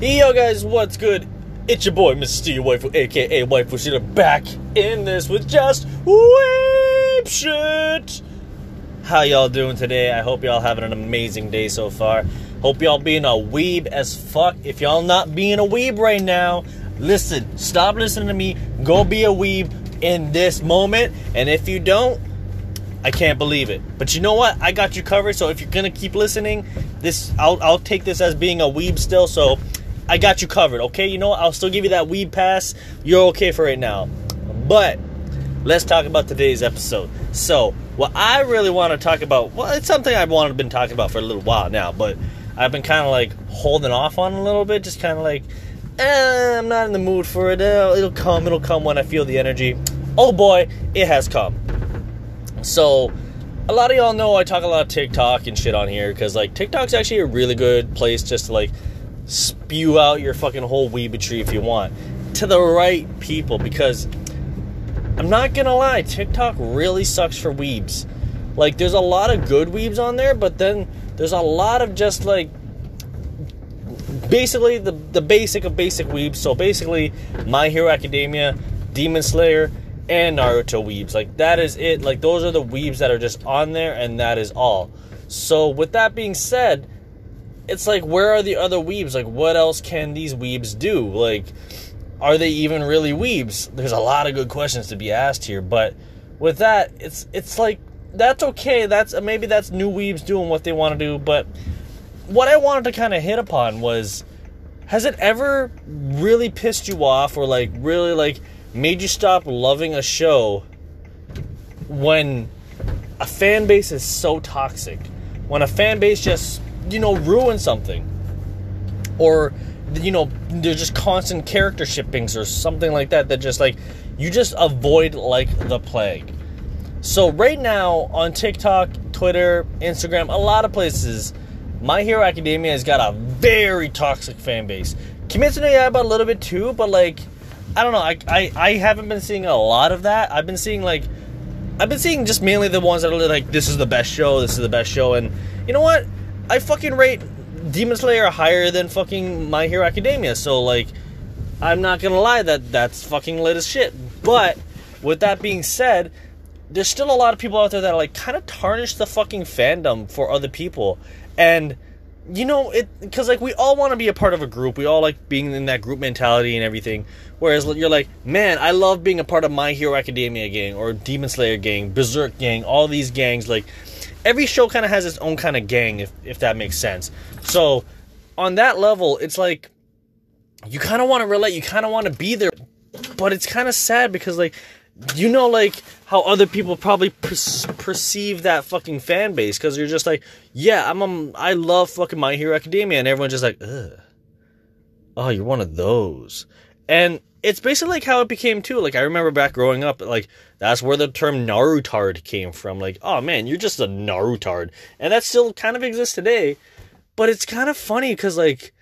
Yo guys, what's good? It's your boy, Mr. Steve Waifu, aka Waifu Shooter, back in this with just weep shit. How y'all doing today? I hope y'all having an amazing day so far. Hope y'all being a weeb as fuck. If y'all not being a weeb right now, listen, stop listening to me. Go be a weeb in this moment. And if you don't, I can't believe it. But you know what? I got you covered. So if you're gonna keep listening, this I'll I'll take this as being a weeb still. So I got you covered. Okay, you know? I'll still give you that weed pass. You're okay for right now. But let's talk about today's episode. So what I really want to talk about, well, it's something I've wanted been talking about for a little while now, but I've been kind of like holding off on a little bit, just kind of like, eh, I'm not in the mood for it. Uh, it'll come. It'll come when I feel the energy. Oh boy, it has come. So, a lot of y'all know I talk a lot of TikTok and shit on here because like TikTok's actually a really good place just to like spew out your fucking whole weebetry if you want to the right people because I'm not gonna lie, TikTok really sucks for weebs. Like, there's a lot of good weebs on there, but then there's a lot of just like basically the the basic of basic weebs. So basically, My Hero Academia, Demon Slayer, and Naruto weebs. Like that is it. Like those are the weebs that are just on there, and that is all. So with that being said, it's like where are the other weebs? Like what else can these weebs do? Like are they even really weebs? There's a lot of good questions to be asked here, but with that, it's it's like that's okay. That's maybe that's new weebs doing what they want to do, but what I wanted to kind of hit upon was has it ever really pissed you off or like really like made you stop loving a show when a fan base is so toxic? When a fan base just, you know, ruin something. Or you know, there's just constant character shippings or something like that that just like you just avoid like the plague. So right now on TikTok, Twitter, Instagram, a lot of places, My Hero Academia has got a very toxic fan base. Kimetsu no Yaiba a little bit too, but like I don't know, I, I I haven't been seeing a lot of that. I've been seeing like I've been seeing just mainly the ones that are like this is the best show, this is the best show, and you know what? I fucking rate Demon Slayer higher than fucking My Hero Academia. So like, I'm not gonna lie that that's fucking lit as shit. But with that being said, there's still a lot of people out there that like kind of tarnish the fucking fandom for other people, and you know it because like we all want to be a part of a group. We all like being in that group mentality and everything. Whereas you're like, man, I love being a part of My Hero Academia gang or Demon Slayer gang, Berserk gang, all these gangs like every show kind of has its own kind of gang, if if that makes sense. So on that level, it's like you kind of want to relate, you kind of want to be there, but it's kind of sad because like you know like how other people probably per- perceive that fucking fan base because you're just like yeah i'm a, i love fucking my hero academia and everyone's just like Ugh. oh you're one of those and it's basically like how it became too. Like I remember back growing up, like that's where the term Narutard came from. Like, oh man, you're just a Narutard, and that still kind of exists today. But it's kind of funny because like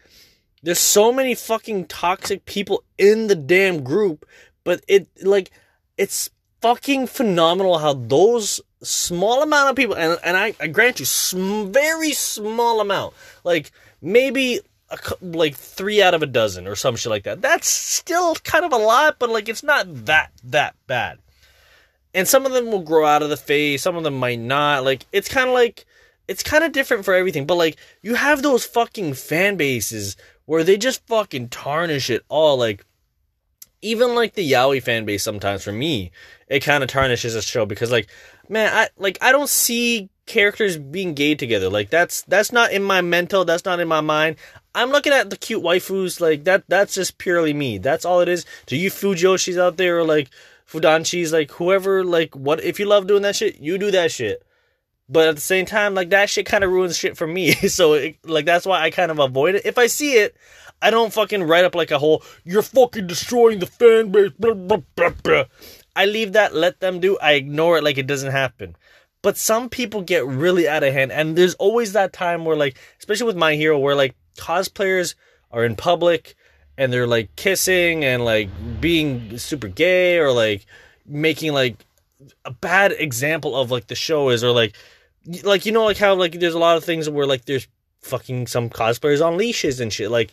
there's so many fucking toxic people in the damn group, but it like it's fucking phenomenal how those small amount of people and and I, I grant you, sm- very small amount, like maybe a, like three out of a dozen or some shit like that. That's still kind of a lot, but like it's not that that bad. And some of them will grow out of the face, some of them might not. Like it's kind of like it's kind of different for everything. But like you have those fucking fan bases where they just fucking tarnish it all. Like even like the Yaoi fan base sometimes for me, it kind of tarnishes a show because like man, I like I don't see characters being gay together. Like that's that's not in my mental, that's not in my mind. I'm looking at the cute waifus like that. That's just purely me. That's all it is. To you Fujoshis out there, or like Fudanshis like whoever, like what if you love doing that shit, you do that shit. But at the same time, like that shit kind of ruins shit for me. so it, like that's why I kind of avoid it. If I see it, I don't fucking write up like a whole "you're fucking destroying the fan base." Blah, blah, blah, I leave that, let them do. I ignore it like it doesn't happen. But some people get really out of hand, and there's always that time where, like, especially with My Hero, where like cosplayers are in public and they're like kissing and like being super gay or like making like a bad example of like the show is or like like you know like how like there's a lot of things where like there's fucking some cosplayers on leashes and shit like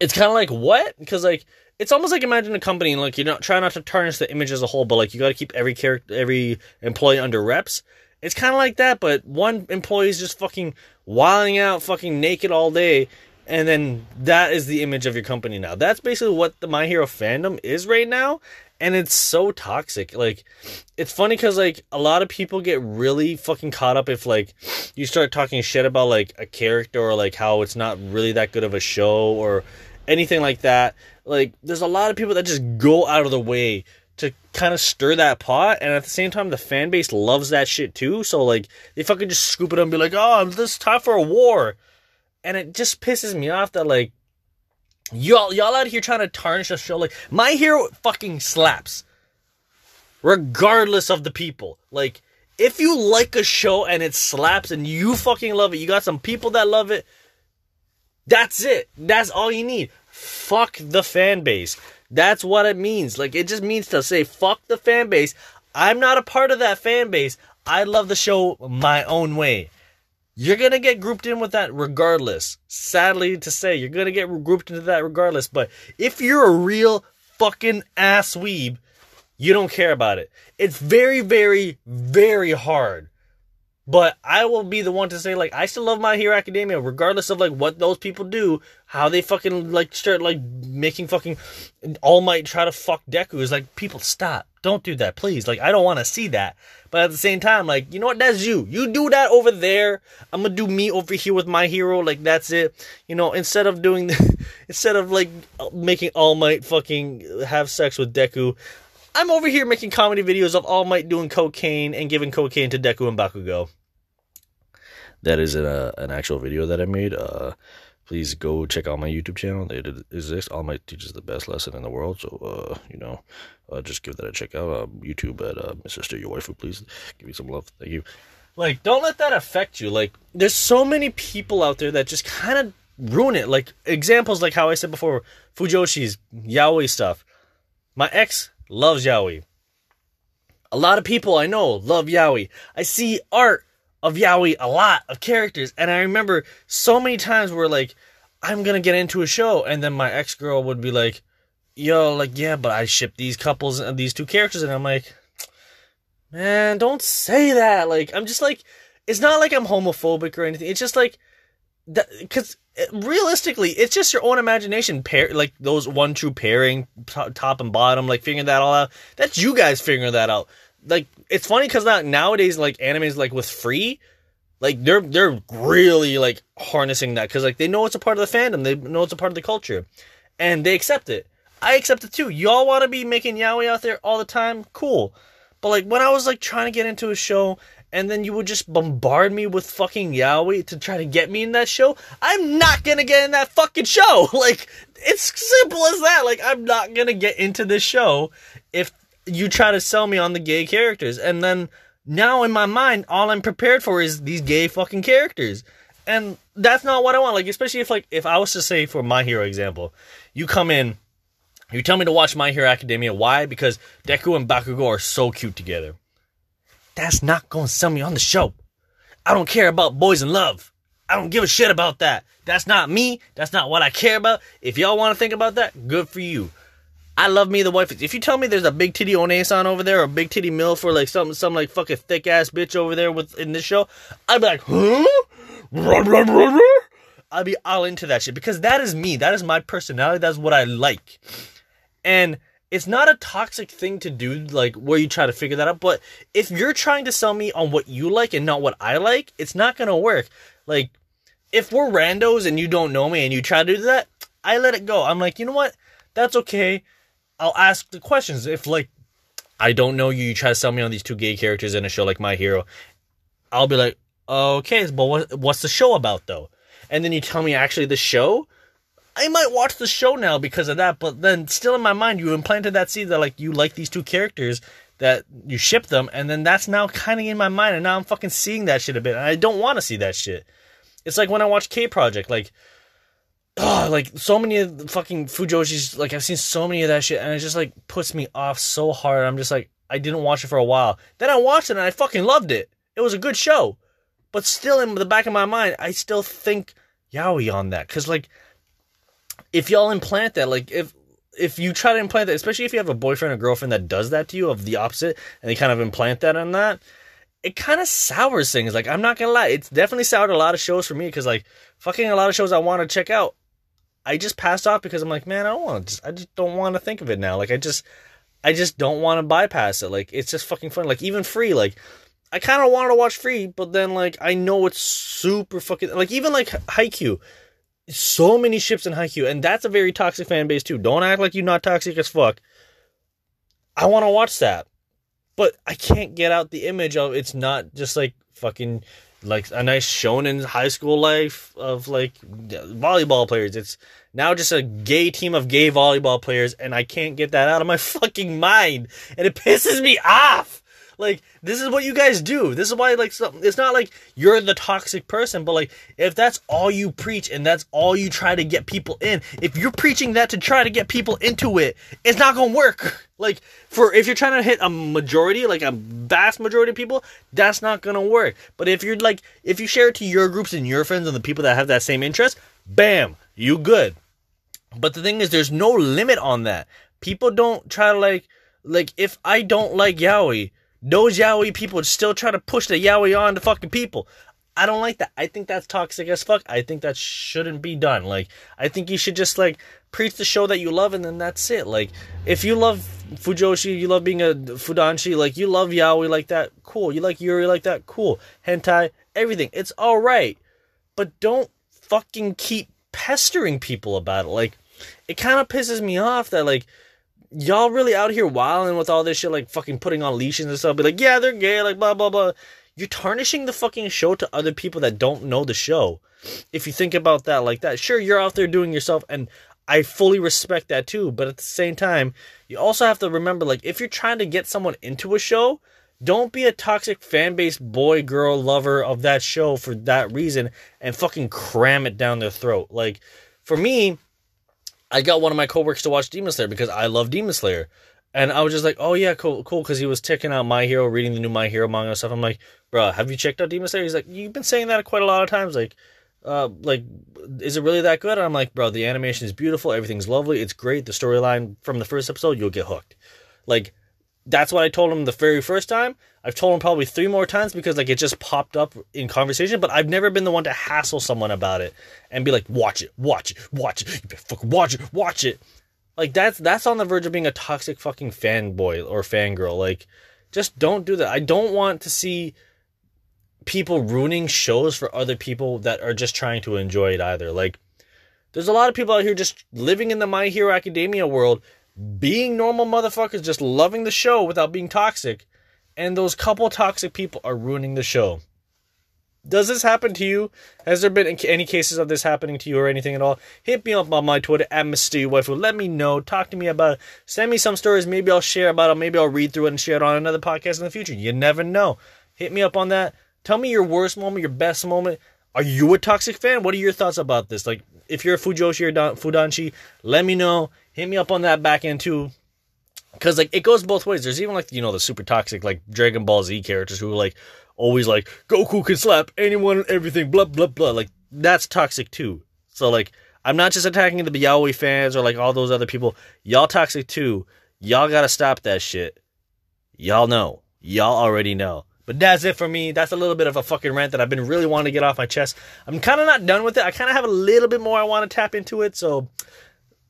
it's kind of like what? Because like it's almost like imagine a company like you don't try not to tarnish the image as a whole, but like you got to keep every character, every employee under reps. It's kind of like that, but one employee is just fucking wilding out, fucking naked all day, and then that is the image of your company now. That's basically what the My Hero fandom is right now, and it's so toxic. Like, it's funny because like a lot of people get really fucking caught up if like you start talking shit about like a character or like how it's not really that good of a show or anything like that. Like, there's a lot of people that just go out of the way to kind of stir that pot, and at the same time, the fan base loves that shit too. So like, they fucking just scoop it up and be like, "Oh, this time for a war," and it just pisses me off that like, y'all y'all out here trying to tarnish a show. Like, My Hero fucking slaps, regardless of the people. Like, if you like a show and it slaps and you fucking love it, you got some people that love it. That's it. That's all you need. Fuck the fan base. That's what it means. Like it just means to say fuck the fan base. I'm not a part of that fan base. I love the show my own way. You're gonna get grouped in with that regardless. Sadly to say, you're gonna get grouped into that regardless. But if you're a real fucking ass weeb, you don't care about it. It's very, very, very hard but I will be the one to say like I still love My Hero Academia, regardless of like what those people do, how they fucking like start like making fucking All Might try to fuck Deku is like people stop, don't do that, please. Like I don't want to see that. But at the same time, like you know what, that's you. You do that over there. I'm gonna do me over here with my hero. Like that's it. You know, instead of doing, instead of like making All Might fucking have sex with Deku, I'm over here making comedy videos of All Might doing cocaine and giving cocaine to Deku and Bakugo that is an, uh, an actual video that I made. Uh, please go check out my YouTube channel. It exists. All Might teaches the best lesson in the world. So, uh, you know, uh, just give that a check out. Uh, YouTube at uh, Mr. Steal Your Waifu. Please give me some love. Thank you. Like, don't let that affect you. Like, there's so many people out there that just kind of ruin it. Like, examples like how I said before, Fujoshi's yaoi stuff. My ex loves yaoi. A lot of people I know love yaoi. I see art of yaoi a lot of characters and i remember so many times where like i'm gonna get into a show and then my ex-girl would be like yo like yeah but i ship these couples and these two characters and i'm like man don't say that. Like i'm just like it's not like i'm homophobic or anything. It's just like because uh, realistically it's just your own imagination pair like those one true pairing top and bottom like figuring that all out. That's you guys figuring that out like it's funny because now nowadays like animes like with free like they're they're really like harnessing that because like they know it's a part of the fandom. They know it's a part of the culture. And they accept it. I accept it too. Y'all want to be making yaoi out there all the time? Cool. But like when i was like trying to get into a show and then you would just bombard me with fucking yaoi to try to get me in that show i'm not gonna get in that fucking show. Like it's simple as that. Like i'm not gonna get into this show if you try to sell me on the gay characters. And then now in my mind, all I'm prepared for is these gay fucking characters. And that's not what I want. Like, especially if like if I was to say for my hero example, you come in, you tell me to watch My Hero Academia. Why? Because Deku and Bakugo are so cute together. That's not gonna sell me on the show. I don't care about boys in love. I don't give a shit about that. That's not me. That's not what I care about. If y'all want to think about that, good for you. I love me the wife. If you tell me there's a big titty Onesan over there or a big titty mill for like some some like fucking thick ass bitch over there with in this show, I'd be like, huh? I'd be all into that shit because that is me. That is my personality. That's what I like. And it's not a toxic thing to do, like where you try to figure that out. But if you're trying to sell me on what you like and not what I like, it's not gonna work. Like, if we're randos and you don't know me and you try to do that, I let it go. I'm like, you know what? That's okay. I'll ask the questions. If like I don't know you, you try to sell me on these two gay characters in a show like My Hero, I'll be like, okay, but what, what's the show about though? And then you tell me actually the show. I might watch the show now because of that, but then still in my mind, you implanted that seed that like you like these two characters, that you ship them, and then that's now kind of in my mind, and now I'm fucking seeing that shit a bit, and I don't want to see that shit. It's like when I watch K Project, like like so many of the fucking Fujoshis, like I've seen so many of that shit, and it just like puts me off so hard. I'm just like, I didn't watch it for a while. Then I watched it and I fucking loved it. It was a good show, but still in the back of my mind, I still think yaoi on that because like if y'all implant that, like if if you try to implant that, especially if you have a boyfriend or girlfriend that does that to you of the opposite, and they kind of implant that on that, it kind of sours things. Like I'm not gonna lie, it's definitely soured a lot of shows for me because like fucking a lot of shows I want to check out, I just passed off because I'm like, man, I don't want to. I just don't want to think of it now. Like I just, I just don't want to bypass it. Like it's just fucking fun. Like even free, like. I kind of wanted to watch Free, but then like I know it's super fucking like even like Haikyuu so many ships in Haikyuu, and that's a very toxic fan base too. Don't act like you're not toxic as fuck. I want to watch that, but I can't get out the image of it's not just like fucking like a nice shonen high school life of like volleyball players. It's now just a gay team of gay volleyball players, and I can't get that out of my fucking mind, and it pisses me off. Like this is what you guys do. This is why like it's not like you're the toxic person, but like if that's all you preach and that's all you try to get people in, if you're preaching that to try to get people into it, it's not gonna work. Like for if you're trying to hit a majority, like a vast majority of people, that's not gonna work. But if you're like if you share it to your groups and your friends and the people that have that same interest, bam, you good. But the thing is, there's no limit on that. People don't try to like like if I don't like yaoi, those yaoi people still try to push the yaoi on to fucking people. I don't like that. I think that's toxic as fuck. I think that shouldn't be done. Like, I think you should just like preach the show that you love, and then that's it. Like, if you love Fujoshi, you love being a Fudanshi, like you love yaoi like that, cool. You like Yuri like that, cool. Hentai, everything, it's all right. But don't fucking keep pestering people about it. Like, it kind of pisses me off that like y'all really out here wilding with all this shit, like fucking putting on leashes and stuff. Be like, yeah, they're gay, like blah blah blah. You're tarnishing the fucking show to other people that don't know the show. If you think about that like that, sure, you're out there doing yourself, and I fully respect that too. But at the same time, you also have to remember, like, if you're trying to get someone into a show, don't be a toxic fan base boy, girl, lover of that show for that reason and fucking cram it down their throat. Like, for me, I got one of my coworkers to watch Demon Slayer because I love Demon Slayer. And I was just like, oh yeah, cool, cool, because he was checking out My Hero, reading the new My Hero manga stuff. I'm like, bro, have you checked out Demon Slayer? He's like, you've been saying that quite a lot of times. Like, uh, like, is it really that good? And I'm like, bro, the animation is beautiful, everything's lovely, it's great. The storyline from the first episode, you'll get hooked. Like, that's what I told him the very first time. I've told him probably three more times because like it just popped up in conversation, but I've never been the one to hassle someone about it and be like, watch it, watch it, watch it, you better fucking watch it, watch it. Like that's that's on the verge of being a toxic fucking fanboy or fangirl. Like, just don't do that. I don't want to see people ruining shows for other people that are just trying to enjoy it either. Like, there's a lot of people out here just living in the My Hero Academia world being normal motherfuckers, just loving the show without being toxic. And those couple toxic people are ruining the show. Does this happen to you? Has there been any cases of this happening to you or anything at all? Hit me up on my Twitter at Waifu. Let me know. Talk to me about it. Send me some stories. Maybe I'll share about it. Maybe I'll read through it and share it on another podcast in the future. You never know. Hit me up on that. Tell me your worst moment, your best moment. Are you a toxic fan? What are your thoughts about this? Like, if you're a Fujoshi or Fudanshi, let me know hit me up on that back end too. Cause like it goes both ways. There's even like you know the super toxic like Dragon Ball Z characters who are like always like Goku can slap anyone and everything, blah blah blah. Like that's toxic too. So like I'm not just attacking the Yaoi fans or like all those other people. Y'all toxic too. Y'all gotta stop that shit. Y'all know. Y'all already know. But that's it for me. That's a little bit of a fucking rant that I've been really wanting to get off my chest. I'm kind of not done with it. I kind of have a little bit more I want to tap into it. So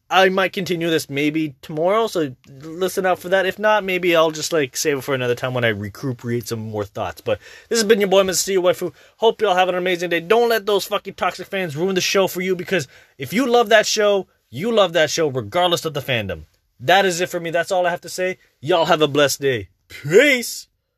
I might continue this maybe tomorrow, so listen out for that. If not, maybe I'll just like save it for another time when I recuperate some more thoughts. But this has been your boy, Mr. Steve Waifu. Hope y'all have an amazing day. Don't let those fucking toxic fans ruin the show for you because if you love that show, you love that show regardless of the fandom. That is it for me. That's all I have to say. Y'all have a blessed day. Peace.